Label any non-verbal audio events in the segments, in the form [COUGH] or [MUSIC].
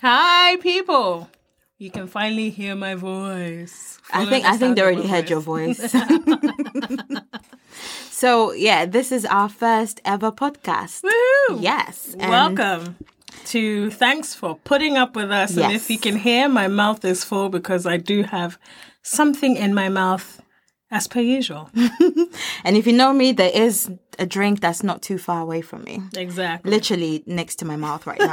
Hi, people. You can finally hear my voice. I think the I think they already heard your voice. [LAUGHS] so yeah, this is our first ever podcast. Woohoo! Yes. and- Welcome to thanks for putting up with us. And Yes. if you can hear, my mouth is full because I do have something in my mouth as per usual. [LAUGHS] And if you know me, there is a drink that's not too far away from me. exactly. Literally next to my mouth right now. [LAUGHS]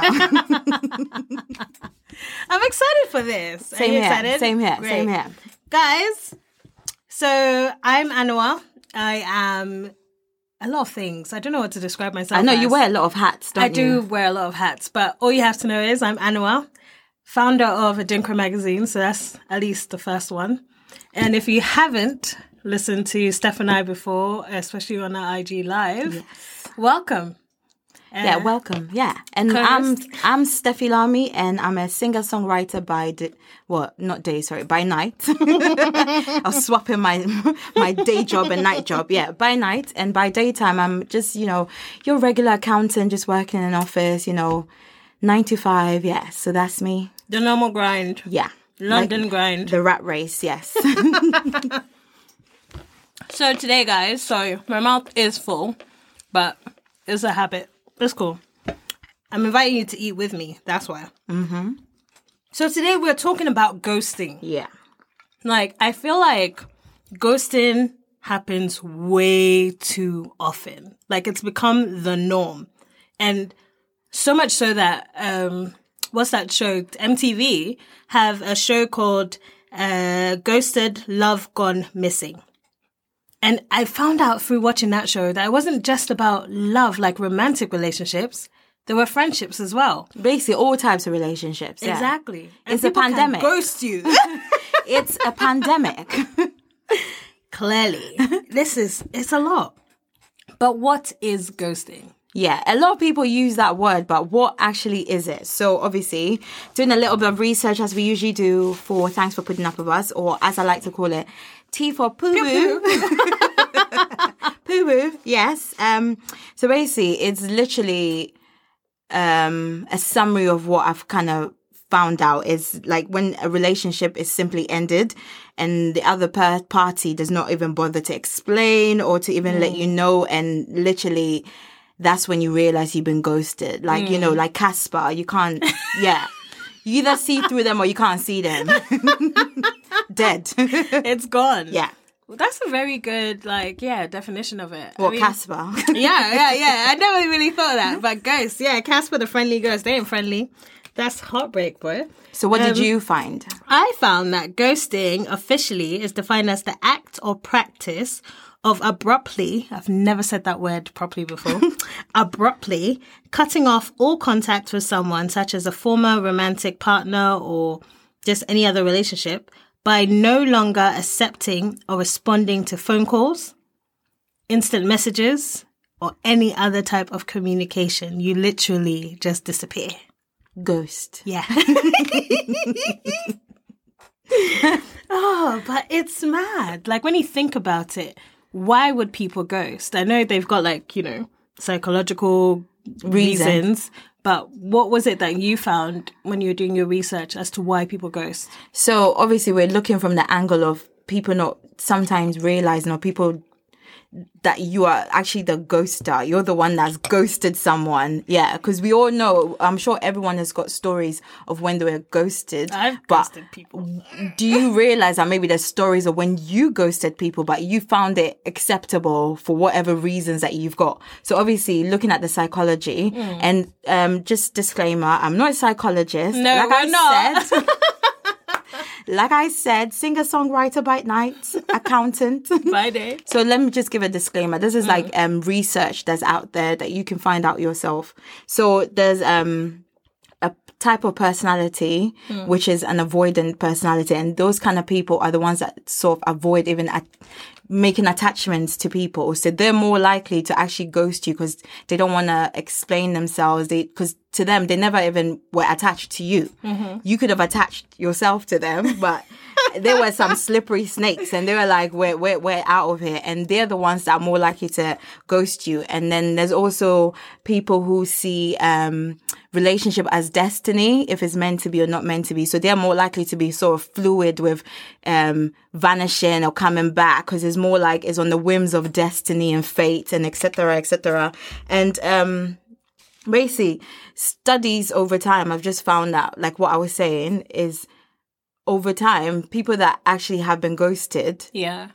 I'm excited for this. Same you here. excited? Same here. Great. Same here. Guys, so I'm Anowah. I am a lot of things. I don't know what to describe myself I know you wear a lot of hats, don't I do wear a lot of hats, but all you have to know is I'm Anowah, founder of Adinkra magazine. So that's at least the first one. And if you haven't listened to Steph and I before, especially on our IG live, welcome. Yeah, welcome. Yeah, and I'm co-host. I'm Steffy Larmie, and I'm a singer songwriter by d- well, not day, sorry, by night. [LAUGHS] I was swapping my my day job and night job. Yeah, by night and by daytime, I'm just you know your regular accountant, just working in an office. You know, nine to five. Yeah, so that's me. the normal grind, Yeah, London grind. the rat race. Yes. [LAUGHS] So today, guys, sorry, my mouth is full, but it's a habit. It's cool. I'm inviting you to eat with me. That's why. Mm-hmm. So today we're talking about ghosting. yeah. Like, I feel like ghosting happens way too often. Like, it's become the norm. And so much so that, um, what's that show? MTV have a show called, uh, Ghosted Love Gone Missing. And I found out through watching that show that it wasn't just about love, like romantic relationships. There were friendships as well. Basically, all types of relationships. Yeah. Exactly. And It's a pandemic. Ghost you. [LAUGHS] [LAUGHS] It's a pandemic. Clearly, this is it's a lot. But what is ghosting? Yeah, a lot of people use that word, but what actually is it? So obviously, doing a little bit of research as we usually do for thanks for putting up with us, or as I like to call it, T for poo [LAUGHS] poo. Poo poo, yes. Um, so basically, it's literally um a summary of what I've kind of found out is like when a relationship is simply ended and the other per- party does not even bother to explain or to even let you know and literally that's when you realize you've been ghosted like you know like casper you can't yeah you either see through them or you can't see them [LAUGHS] dead [LAUGHS] It's gone. yeah Well, that's a very good, like, yeah, definition of it. I mean- casper [LAUGHS] yeah, yeah, yeah. I never really thought of that. But ghosts, yeah, Casper the friendly ghost, they ain't friendly. That's heartbreak, boy. so what did Um, you find I found that ghosting officially is defined as the act or practice of abruptly, I've never said that word properly before, [LAUGHS] abruptly cutting off all contact with someone, such as a former romantic partner or just any other relationship, by no longer accepting or responding to phone calls, instant messages, or any other type of communication. You literally just disappear. ghost Yeah. [LAUGHS] [LAUGHS] oh, but it's mad. Like when you think about it, why would people ghost? I know they've got like, you know, psychological Reason. reasons, but what was it that you found when you were doing your research as to why people ghost? So obviously we're looking from the angle of people not sometimes realizing or people that you are actually the ghoster. You're the one that's ghosted someone. Yeah, because we all know. I'm sure everyone has got stories of when they were ghosted. I've but ghosted people. do you realize that maybe there's stories of when you ghosted people, but you found it acceptable for whatever reasons that you've got? So obviously, looking at the psychology and um, just disclaimer, I'm not a psychologist. No, like we're I not. Said, [LAUGHS] like I said, singer songwriter by night, [LAUGHS] accountant. By day. [LAUGHS] So let me just give a disclaimer. This is like um research that's out there that you can find out yourself. So there's um type of personality which is an avoidant personality. And those kind of people are the ones that sort of avoid even at- making attachments to people. So they're more likely to actually ghost you because they don't want to explain themselves. They because to them they never even were attached to you. You could have attached yourself to them [LAUGHS] but there were some slippery snakes and they were like we're, we're, we're out of here. And they're the ones that are more likely to ghost you. And then there's also people who see um relationship as destiny if it's meant to be or not meant to be. So they're more likely to be sort of fluid with um, vanishing or coming back because it's more like it's on the whims of destiny and fate and etc. etc. And um, basically, studies over time, I've just found out, like what I was saying, is over time, people that actually have been ghosted Yeah.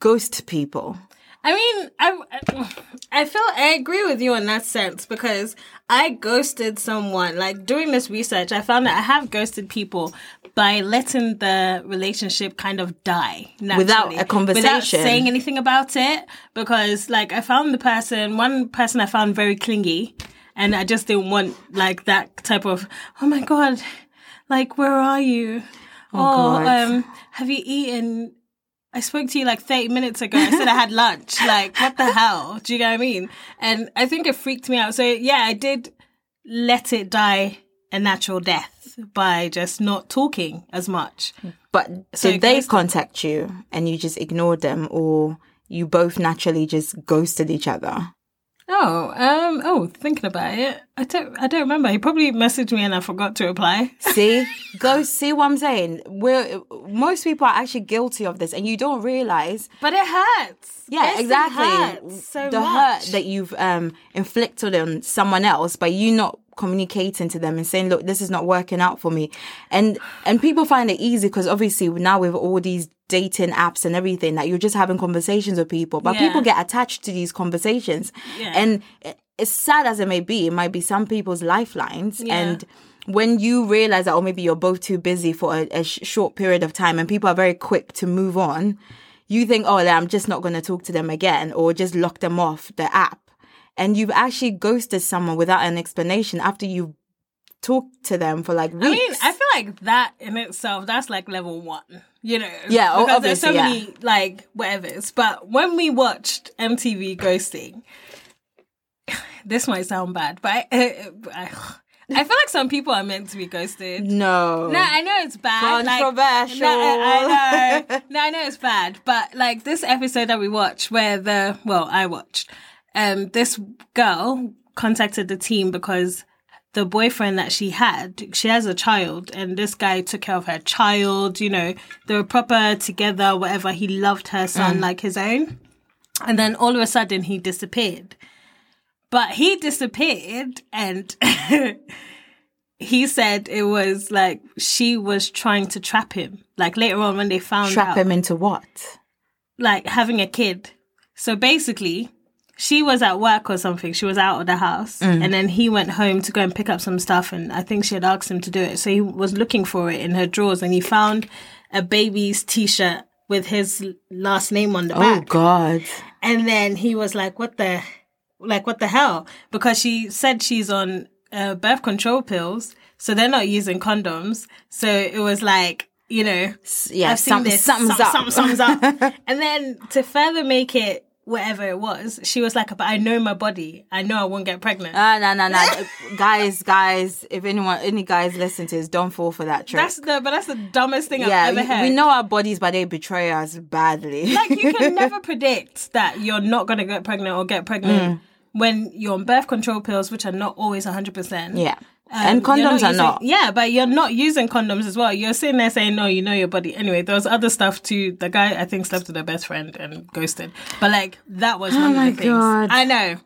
ghost people. I mean, I, I feel I agree with you in that sense because I ghosted someone. Like doing this research, I found that I have ghosted people by letting the relationship kind of die naturally, Without a conversation. without saying anything about it. Because like I found the person, one person I found very clingy, and I just didn't want like that type of oh my god, like where are you? Oh, God. um, have you eaten? I spoke to you like 30 minutes ago. I said I had lunch. [LAUGHS] Like, what the hell? Do you know what I mean? And I think it freaked me out. So, yeah, I did let it die a natural death by just not talking as much. But So did they contact you and you just ignored them or you both naturally just ghosted each other? Oh, um, oh, thinking about it, I don't, I don't remember. He probably messaged me and I forgot to reply. [LAUGHS] See, go see what I'm saying. We're most people are actually guilty of this, and you don't realize. But it hurts. Yeah, Ghosting exactly. hurts so the much. hurt that you've um, inflicted on someone else by you not communicating to them and saying, "Look, this is not working out for me," and and people find it easy because obviously now with all these dating apps and everything, that you're just having conversations with people, but Yeah. people get attached to these conversations, Yeah. and as sad as it may be, it might be some people's lifelines, Yeah. and when you realize that, or maybe you're both too busy for a, a sh- short period of time, and people are very quick to move on, you think, oh, I'm just not going to talk to them again, or just lock them off the app. And you've actually ghosted someone without an explanation after you've talked to them for like weeks. I mean, I feel like that in itself, that's like level one, you know? Yeah, because there's so many like whatevers. But when we watched MTV Ghosting, [SIGHS] this might sound bad, but I, I, [LAUGHS] I feel like some people are meant to be ghosted. no. No, I know it's bad. like- Controversial. no, I, I know. [LAUGHS] No, I know it's bad. But like this episode that we watched, where the well, I watched, um, this girl contacted the team because the boyfriend that she had, she has a child, and this guy took care of her child. You know, they were proper together. Whatever, he loved her son mm. like his own. And then all of a sudden, he disappeared. But he disappeared, and [LAUGHS] he said it was like she was trying to trap him. Like later on, when they found Trap out, him into what? like having a kid. So basically, she was at work or something. She was out of the house, and then he went home to go and pick up some stuff. And I think she had asked him to do it. So he was looking for it in her drawers, and he found a baby's t-shirt with his last name on the Oh back. God. And then he was like, "What the, like, what the hell?" Because she said she's on uh, birth control pills, so they're not using condoms. So it was like, you know, Yeah, I've seen some- this. something's some- up. some- something's up. [LAUGHS] and then to further make it whatever it was, she was like, "But I know my body. I know I won't get pregnant." Ah, no, no, no. guys, guys, if anyone, any guys listen to this, don't fall for that trick. that's the, but that's the dumbest thing yeah, I've ever heard. we know our bodies, but they betray us badly. like you can [LAUGHS] never predict that you're not going to get pregnant or get pregnant when you're on birth control pills, which are not always 100%. yeah. Um, and condoms are using- not. Yeah, but you're not using condoms as well. You're sitting there saying, no, you know your body. Anyway, there was other stuff too. The guy, I think, slept with her best friend and ghosted. But like, that was one Oh my of the things. God. I know.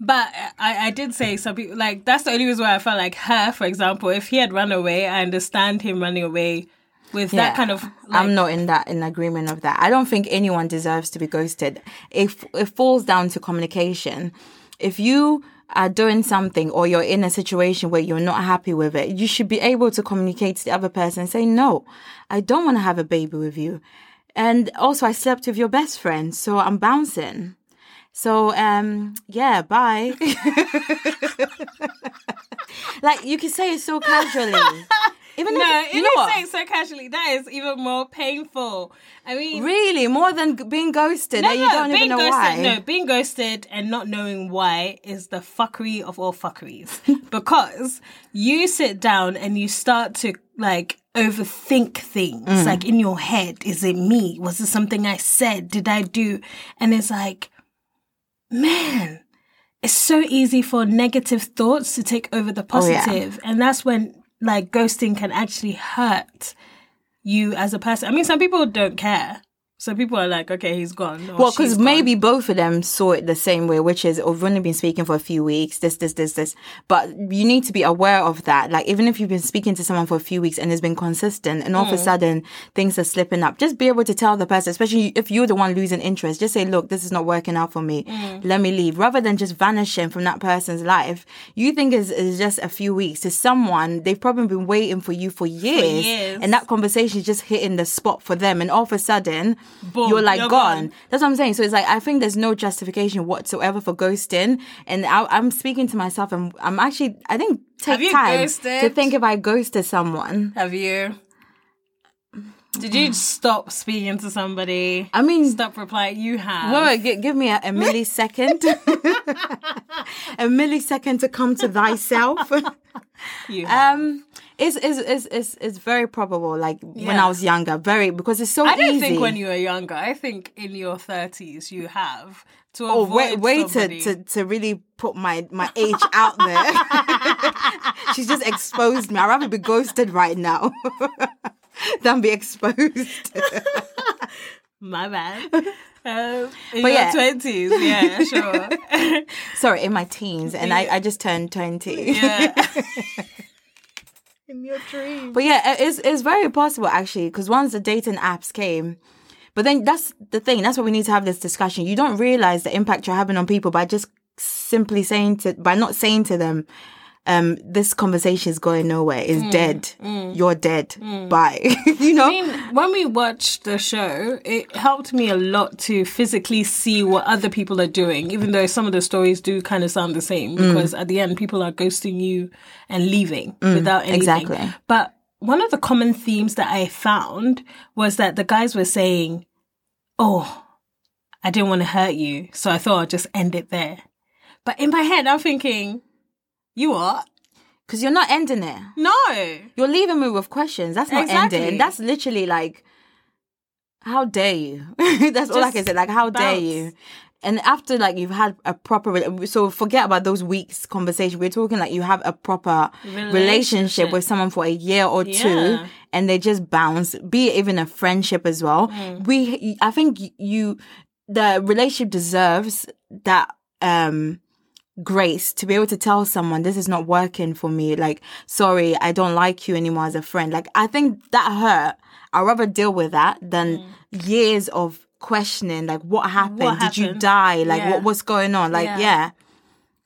But I, I did say some people, like, that's the only reason why I felt like her, for example, if he had run away, I understand him running away with that kind of. Like, I'm not in that in agreement of that. I don't think anyone deserves to be ghosted. If it falls down to communication, if you are doing something or you're in a situation where you're not happy with it, you should be able to communicate to the other person and say, "No, I don't want to have a baby with you." And also, I slept with your best friend, so I'm bouncing. So, um, yeah, bye. [LAUGHS] like you can say it so casually. [LAUGHS] Even No, if, you know you what? say it so casually, that is even more painful. I mean, Really, more than being ghosted, no, and you don't even being know ghosted, why. no, being ghosted and not knowing why is the fuckery of all fuckeries. [LAUGHS] because you sit down and you start to like overthink things, Mm. like in your head. Is it me? Was it something I said? Did I do? And it's like, man, it's so easy for negative thoughts to take over the Oh, yeah. positive, and that's when like ghosting can actually hurt you as a person. I mean, some people don't care. So people are like, okay, he's gone. Well, because maybe both of them saw it the same way, which is, oh, we've only been speaking for a few weeks, this, this, this, this. But you need to be aware of that. Like, even if you've been speaking to someone for a few weeks and it's been consistent and all of Mm. a sudden things are slipping up, just be able to tell the person, especially if you're the one losing interest, just say, look, this is not working out for me. Mm. Let me leave. Rather than just vanishing from that person's life, you think is is just a few weeks to someone, they've probably been waiting for you for years. years. And that conversation is just hitting the spot for them. And all of a sudden, Boom, you're like, you're gone. gone. That's what I'm saying. So it's like I think there's no justification whatsoever for ghosting, and I, I'm speaking to myself, and I'm actually I think take time ghosted? to think if I ghosted someone. Have you? Did you stop speaking to somebody? I mean, Stop replying. You have. gi- give me a, a [LAUGHS] millisecond, [LAUGHS] a millisecond to come to thyself. You have. um, it's it's it's it's, it's very probable. Like when I was younger, very because it's so I don't easy. think when you were younger. I think in your thirties you have to Oh, avoid wait, wait to, to, to really put my, my age out there. [LAUGHS] She's just exposed me. I'd rather be ghosted right now [LAUGHS] than be exposed. [LAUGHS] My bad. Um, in But your yeah. twenties, yeah, sure. Sorry, in my teens, and I, I just turned 20. yeah. In your. But yeah, it's, it's very possible actually, because once the dating apps came, but then that's the thing, that's why we need to have this discussion. You don't realize the impact you're having on people by just simply saying to, by not saying to them, um, this conversation is going nowhere, it's dead, you're dead, bye. [LAUGHS] you know? I mean, when we watched the show, it helped me a lot to physically see what other people are doing, even though some of the stories do kind of sound the same. Mm. Because at the end, people are ghosting you and leaving without anything. exactly. But one of the common themes that I found was that the guys were saying, "Oh, I didn't want to hurt you, so I thought I'd just end it there." But in my head, I'm thinking, "You what? Because you're not ending it. No." You're leaving me with questions. That's not Exactly. ending. That's literally like, how dare you? [LAUGHS] That's all I can say. Like, how dare you? And after like you've had a proper, so forget about those weeks conversation. We're talking like you have a proper relationship, Relationship. with someone for a year or two, and they just bounce. Be it even a friendship as well. Mm. We, I think you, the relationship deserves that. um grace to be able to tell someone this is not working for me like sorry i don't like you anymore as a friend like i think that hurt i'd rather deal with that than years of questioning like what happened Mm. What did you die like Yeah. what what's going on like Yeah. yeah,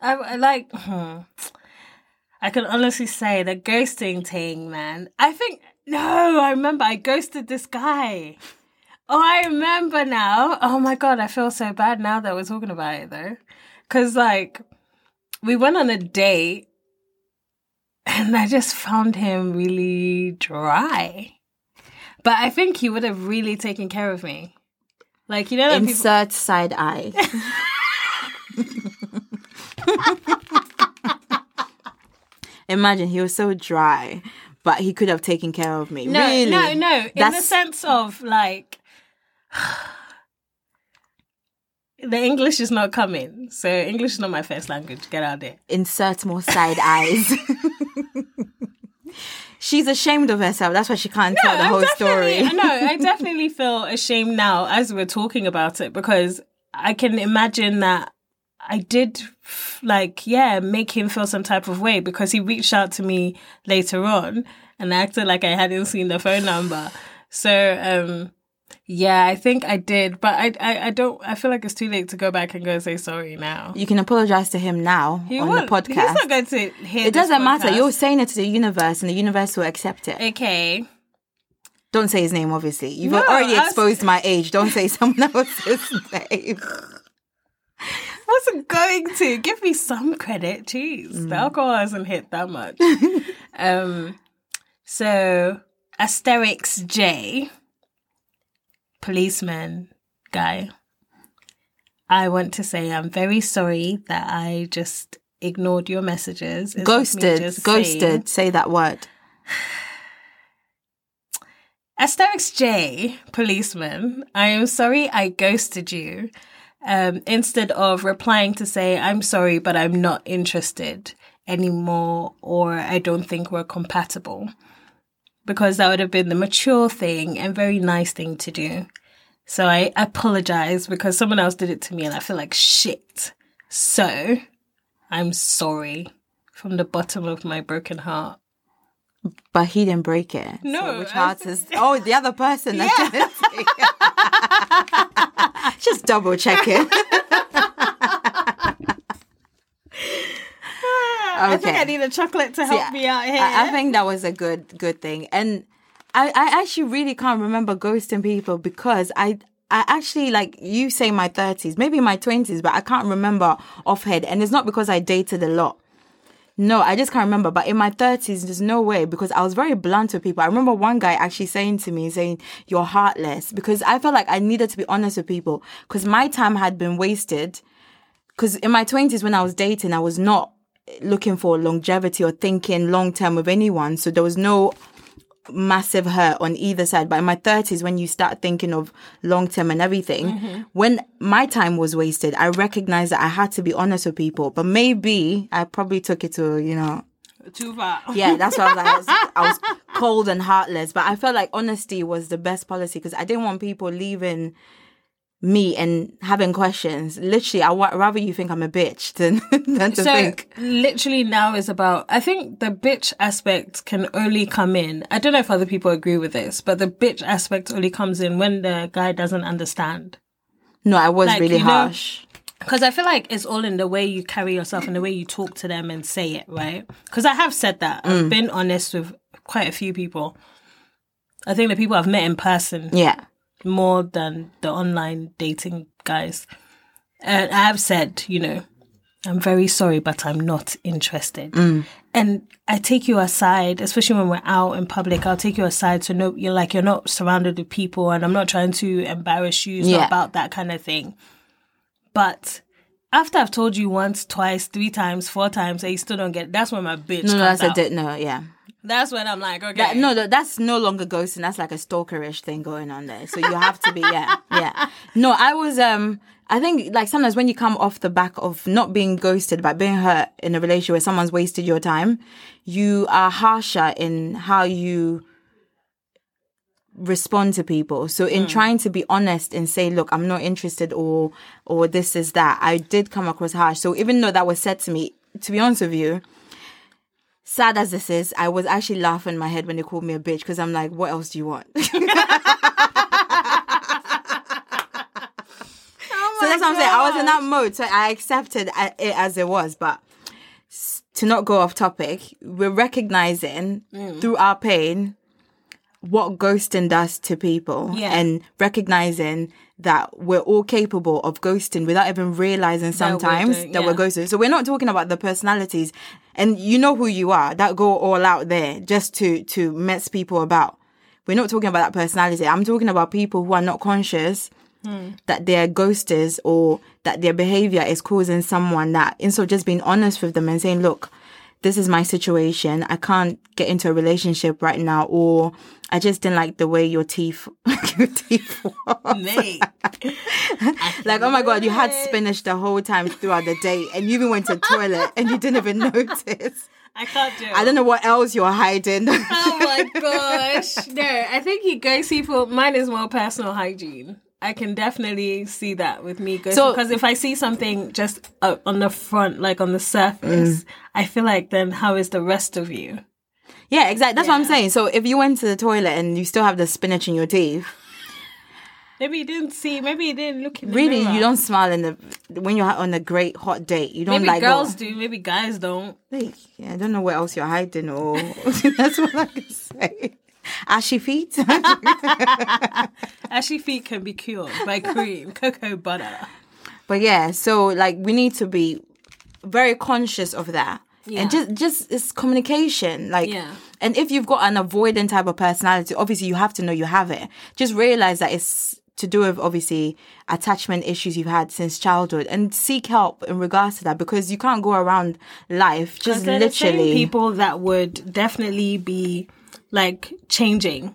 I, I like. hmm. [SIGHS] I can honestly say the ghosting thing, man. I think no. I remember I ghosted this guy. Oh, I remember now. Oh my god, I feel so bad now that we're talking about it though, because like we went on a date, and I just found him really dry. But I think he would have really taken care of me. Like you know, that people, insert side eye [LAUGHS] imagine he was so dry but he could have taken care of me No, really no, no. In the sense of like, the English is not coming. So English is not my first language. Get out there. insert more side eyes. [LAUGHS] She's ashamed of herself. That's why she can't tell the I'm whole story. No, I [LAUGHS] definitely feel ashamed now as we're talking about it because I can imagine that I did like, yeah, make him feel some type of way because he reached out to me later on and I acted like I hadn't seen the phone number. So, um, yeah, I think I did, but I, I, I don't. I feel like it's too late to go back and go say sorry now. You can apologize to him now He on won't- the He's podcast. not going to hear. It doesn't matter. You're saying it to the universe, and the universe will accept it. okay. Don't say his name, obviously. You've No, already I was- exposed my age. Don't say [LAUGHS] someone else's name. wasn't going to give me some credit. Jeez, Mm. the alcohol hasn't hit that much. [LAUGHS] um, so Asterix J, policeman guy. I want to say I'm very sorry that I just ignored your messages. Me Ghosted. Ghosted. saying- Say that word. [SIGHS] Asterix J, policeman, I am sorry I ghosted you. um, instead of replying to say, I'm sorry, but I'm not interested anymore, or I don't think we're compatible. Because that would have been the mature thing and very nice thing to do. So I apologize because someone else did it to me and I feel like shit. So I'm sorry from the bottom of my broken heart. But he didn't break it. No, So which heart is? [LAUGHS] Oh, the other person. that did it. [LAUGHS] Just double check it. [LAUGHS] I think. I need a chocolate to help Yeah, me out here. I, I think that was a good good thing, and I, I actually really can't remember ghosting people because I I actually like you say my thirties, maybe my twenties, but I can't remember offhead, and it's not because I dated a lot. No, I just can't remember. But in my thirties, there's no way because I was very blunt with people. I remember one guy actually saying to me, saying, "You're heartless," because I felt like I needed to be honest with people because my time had been wasted. Because in my twenties, when I was dating, I was not looking for longevity or thinking long term with anyone. So there was no massive hurt on either side. But in my 30s, when you start thinking of long term and everything, mm-hmm. when my time was wasted, I recognized that I had to be honest with people. But maybe I probably took it to, you know, Too far. yeah, that's why I was like, I was, [LAUGHS] I was cold and heartless. But I felt like honesty was the best policy because I didn't want people leaving me and having questions. Literally, I would rather you think I'm a bitch than, [LAUGHS] than to So think. literally now is about I think the bitch aspect can only come in. I don't know if other people agree with this, but the bitch aspect only comes in when the guy doesn't understand. No, I was Like, really harsh. Because I feel like it's all in the way you carry yourself and the way you talk to them and say it, right? Because I have said that. Mm. I've been honest with quite a few people. I think the people I've met in person Yeah. More than the online dating guys. And I have said, you know, I'm very sorry, but I'm not interested. Mm. And I take you aside, especially when we're out in public. I'll take you aside to know you're like you're not surrounded with people, and I'm not trying to embarrass you. It's Yeah. not about that kind of thing. But after I've told you once, twice, three times, four times, and you still don't get, that's when my bitch No, no, comes that's a out. di- no, yeah. That's when I'm like, okay, That, no, no, that's no longer ghosting. That's like a stalkerish thing going on there. So you have to be, yeah, yeah. [LAUGHS] No, I was, um, I think like sometimes when you come off the back of not being ghosted, but being hurt in a relationship where someone's wasted your time, you are harsher in how you respond to people. So in trying to be honest and say, look, I'm not interested or, or this is that, I did come across harsh. So even though that was said to me, to be honest with you, sad as this is, I was actually laughing in my head when they called me a bitch because I'm like, what else do you want? [LAUGHS] so that's what I'm saying. I was in that mode, so I accepted it as it was. But to not go off topic, we're recognizing through our pain what ghosting does to people Yeah. and recognizing that we're all capable of ghosting without even realizing sometimes doing- that we're ghosting. So we're not talking about the personalities and you know who you are that go all out there just to to mess people about. We're not talking about that personality. I'm talking about people who are not conscious hmm. that they're ghosters or that their behavior is causing someone that instead of just being honest with them and saying, look, this is my situation. I can't get into a relationship right now, or I just didn't like the way your teeth, [LAUGHS] your teeth. Mate. [LAUGHS] Like, oh my god, you had spinach the whole time throughout the day, and you even went to the toilet and you didn't even [LAUGHS] notice. I can't do it. I don't know what else you're hiding. Oh my gosh. No, I think you guys people mine is more personal hygiene. I can definitely see that with me So- because if I see something just uh, on the front, like on the surface, I feel like then how is the rest of you? yeah, exactly. That's what I'm saying. So if you went to the toilet and you still have the spinach in your teeth, Maybe you didn't see. Maybe you didn't look in the really, mirror. you don't smile in the when you're on a great hot date. You don't Maybe like girls go, do. Maybe guys don't. Like, yeah, I don't know what else you're hiding, or [LAUGHS] that's what I can say. Ashy feet. Ashy feet can be cured by cream, [LAUGHS] cocoa butter. but yeah, so like we need to be very conscious of that. Yeah. And just just it's communication. Like Yeah. and if you've got an avoidant type of personality, obviously you have to know you have it. Just realize that it's to do with obviously attachment issues you've had since childhood and seek help in regards to that because you can't go around life just They're the same literally people that would definitely be like changing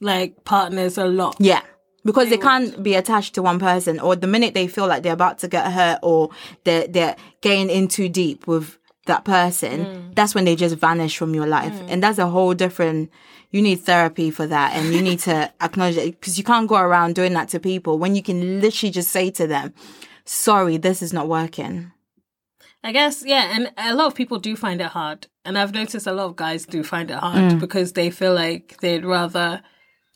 like partners a lot. Yeah. because they, can't be attached to one person or the minute they feel like they're about to get hurt or they're, they're getting in too deep with that person Mm. that's when they just vanish from your life and that's a whole different you need therapy for that and you need to [LAUGHS] acknowledge it because you can't go around doing that to people when you can literally just say to them sorry this is not working I guess, yeah, and a lot of people do find it hard. And I've noticed a lot of guys do find it hard Mm. because they feel like they'd rather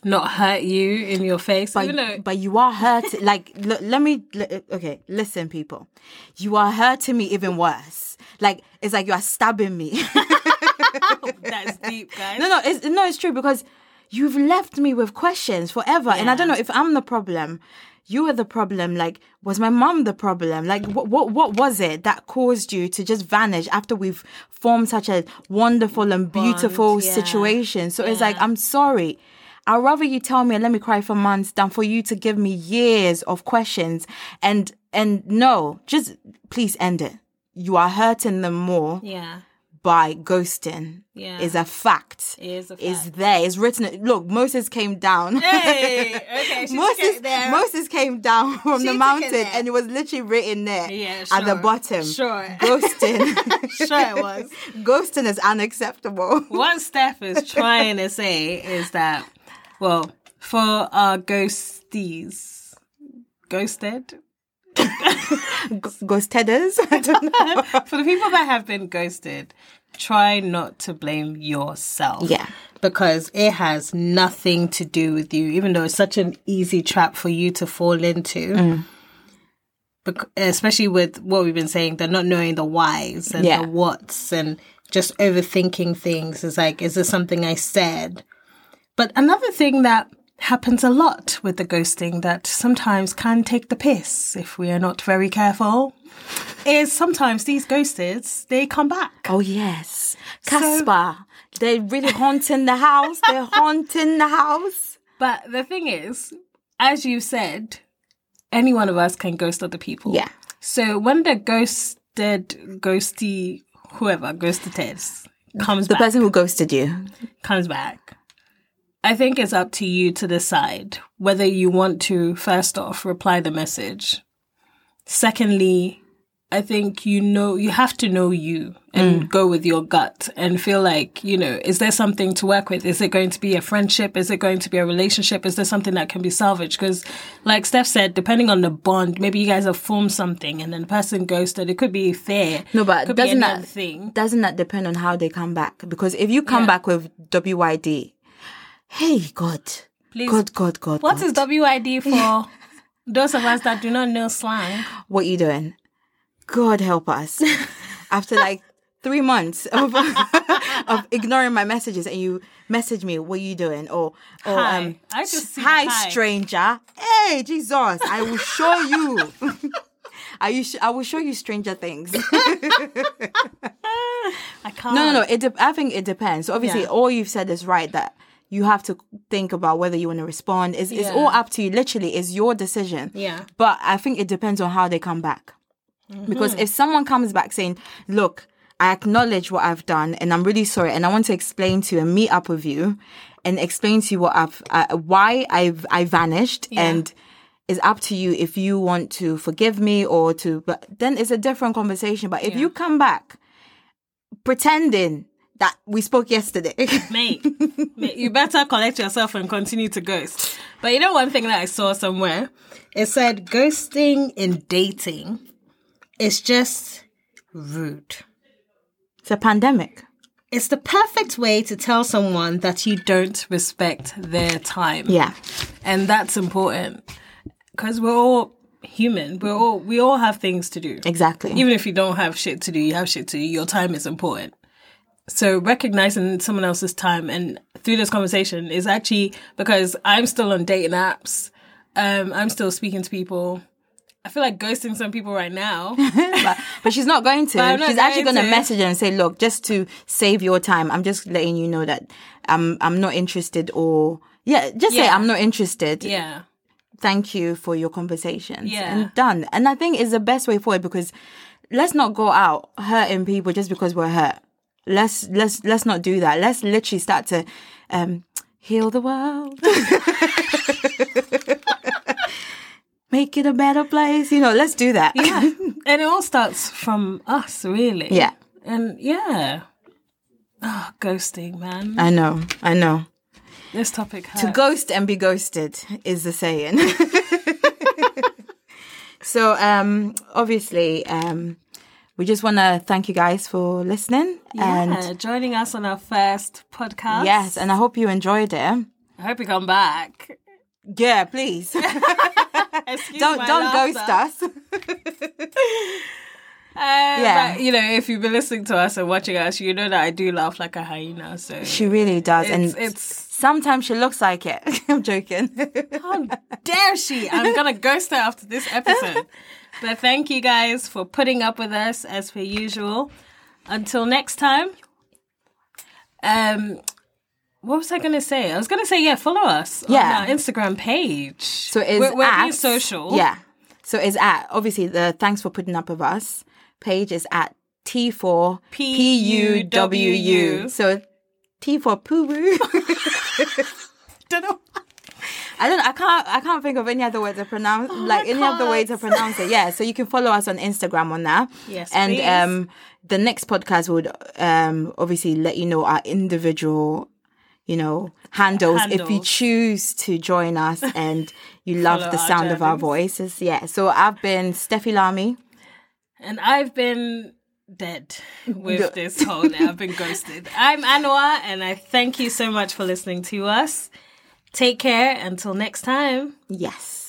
not hurt you in your face. but, though, but you are hurting like let me l- okay listen people you are hurting me even worse like it's like you are stabbing me [LAUGHS] that's deep, guys. No, no, it's no, it's true because you've left me with questions forever, and I don't know if I'm the problem. You were the problem. Like, was my mom the problem? Like, what, what, what was it that caused you to just vanish after we've formed such a wonderful and beautiful yeah. situation? So it's like, I'm sorry. I'd rather you tell me and let me cry for months than for you to give me years of questions and and no, just please end it. You are hurting them more Yeah, by ghosting Yeah. is a fact. is a fact. Is there? It's written. Look, Moses came down. Hey, okay, [LAUGHS] Moses. Moses came down [LAUGHS] from She the it mountain, and it was literally written there Yeah, at the bottom. Sure. [LAUGHS] ghosting. Sure it was. ghosting is unacceptable. what Steph is trying to say is that, well, for our ghosties, ghosted, Ghosteders. I don't know. for the people that have been ghosted, try not to blame yourself. Yeah. Because it has nothing to do with you, even though it's such an easy trap for you to fall into. Mm. Bec- especially with what we've been saying, they're not knowing the whys and Yeah. the whats and just overthinking things. Is like, is this something I said? But another thing that happens a lot with the ghosting that sometimes can take the piss if we are not very careful is sometimes these ghosteds they come back. Oh yes, Casper. They're really haunting the house. They're [LAUGHS] haunting the house. But the thing is, as you said, any one of us can ghost other people. Yeah. So when the ghosted, ghosty, whoever ghosted us comes The back, person who ghosted you. comes back. I think it's up to you to decide whether you want to first off reply the message. Secondly, I think you know you have to know you and hmm. go with your gut and feel like, you know, is there something to work with? Is it going to be a friendship? Is it going to be a relationship? Is there something that can be salvaged? Because like Steph said, depending on the bond, maybe you guys have formed something and then the person ghosted. It could be fair. No, but could doesn't be that thing. doesn't that depend on how they come back? Because if you come Yeah. back with WYD, hey God, Please. God, God, God, What God. is [LAUGHS] WID for those of us that do not know slang? what you doing? God help us. [LAUGHS] After like three months of [LAUGHS] of ignoring my messages, and you message me, what you doing? Or or Hi. um, I just see hi, hi. stranger. Hey, Jesus, I will show you. I, you sh- I will show you stranger things. I can't. No, no, no. It de- I think it depends. So obviously, Yeah. all you've said is right that you have to think about whether you want to respond. It's, it's all up to you. Literally, it's your decision. Yeah. But I think it depends on how they come back. Because Mm-hmm. if someone comes back saying, "Look, I acknowledge what I've done, and I'm really sorry, and I want to explain to you and meet up with you, and explain to you what I've, uh, why I've, I vanished, Yeah. and." It's up to you if you want to forgive me or to, but then it's a different conversation. But if Yeah. you come back pretending that we spoke yesterday. [LAUGHS] Mate, mate, you better collect yourself and continue to ghost. But you know one thing that I saw somewhere? It said ghosting in dating is just rude. it's a pandemic. It's the perfect way to tell someone that you don't respect their time. Yeah. And that's important. Because we're all human. We're all we all have things to do. Exactly. Even if you don't have shit to do, you have shit to do. Your time is important. So recognizing someone else's time and through this conversation is actually because I'm still on dating apps. Um, I'm still speaking to people. I feel like ghosting some people right now. [LAUGHS] but, but she's not going to. Not She's actually going going to message and say, "Look, just to save your time, I'm just letting you know that I'm I'm not interested." Or yeah, just say I'm not interested. yeah. Thank you for your conversations. Yeah. and done. And I think it's the best way forward because let's not go out hurting people just because we're hurt. Let's let's let's not do that. Let's literally start to um heal the world. [LAUGHS] make it a better place. You know, let's do that. Yeah. and it all starts from us, really. Yeah. And yeah. Oh, ghosting, man. I know. I know. This topic hurts. To ghost and be ghosted is the saying. [LAUGHS] so, um, obviously, um, we just want to thank you guys for listening. yeah, And joining us on our first podcast. yes, and I hope you enjoyed it. I hope you come back. Yeah, please. [LAUGHS] Don't don't ghost us. [LAUGHS] Uh, Yeah. but, you know, if you've been listening to us and watching us, you know that I do laugh like a hyena. So She really does, it's, and it's sometimes she looks like it. [LAUGHS] I'm joking. how dare she? I'm gonna ghost her after this episode. But thank you guys for putting up with us as per usual. Until next time. Um, what was I gonna say? I was gonna say yeah, follow us Yeah. on our Instagram page. So it's we're, we're at social. Yeah. So it's at obviously the thanks for putting up with us page is at T4 PUWU. So T for poo woo. Don't know. I don't. I can't. I can't think of any other way to pronounce like any other way to pronounce it. Yeah. So you can follow us on Instagram on that. Yes, And please. um, the next podcast would um obviously let you know our individual. You know, handles, if you choose to join us [LAUGHS] and you love the sound of our voices. Yeah. So I've been Steffy Larmie. And I've been dead with this whole I've been ghosted. I'm Anowah and I thank you so much for listening to us. Take care until next time. Yes.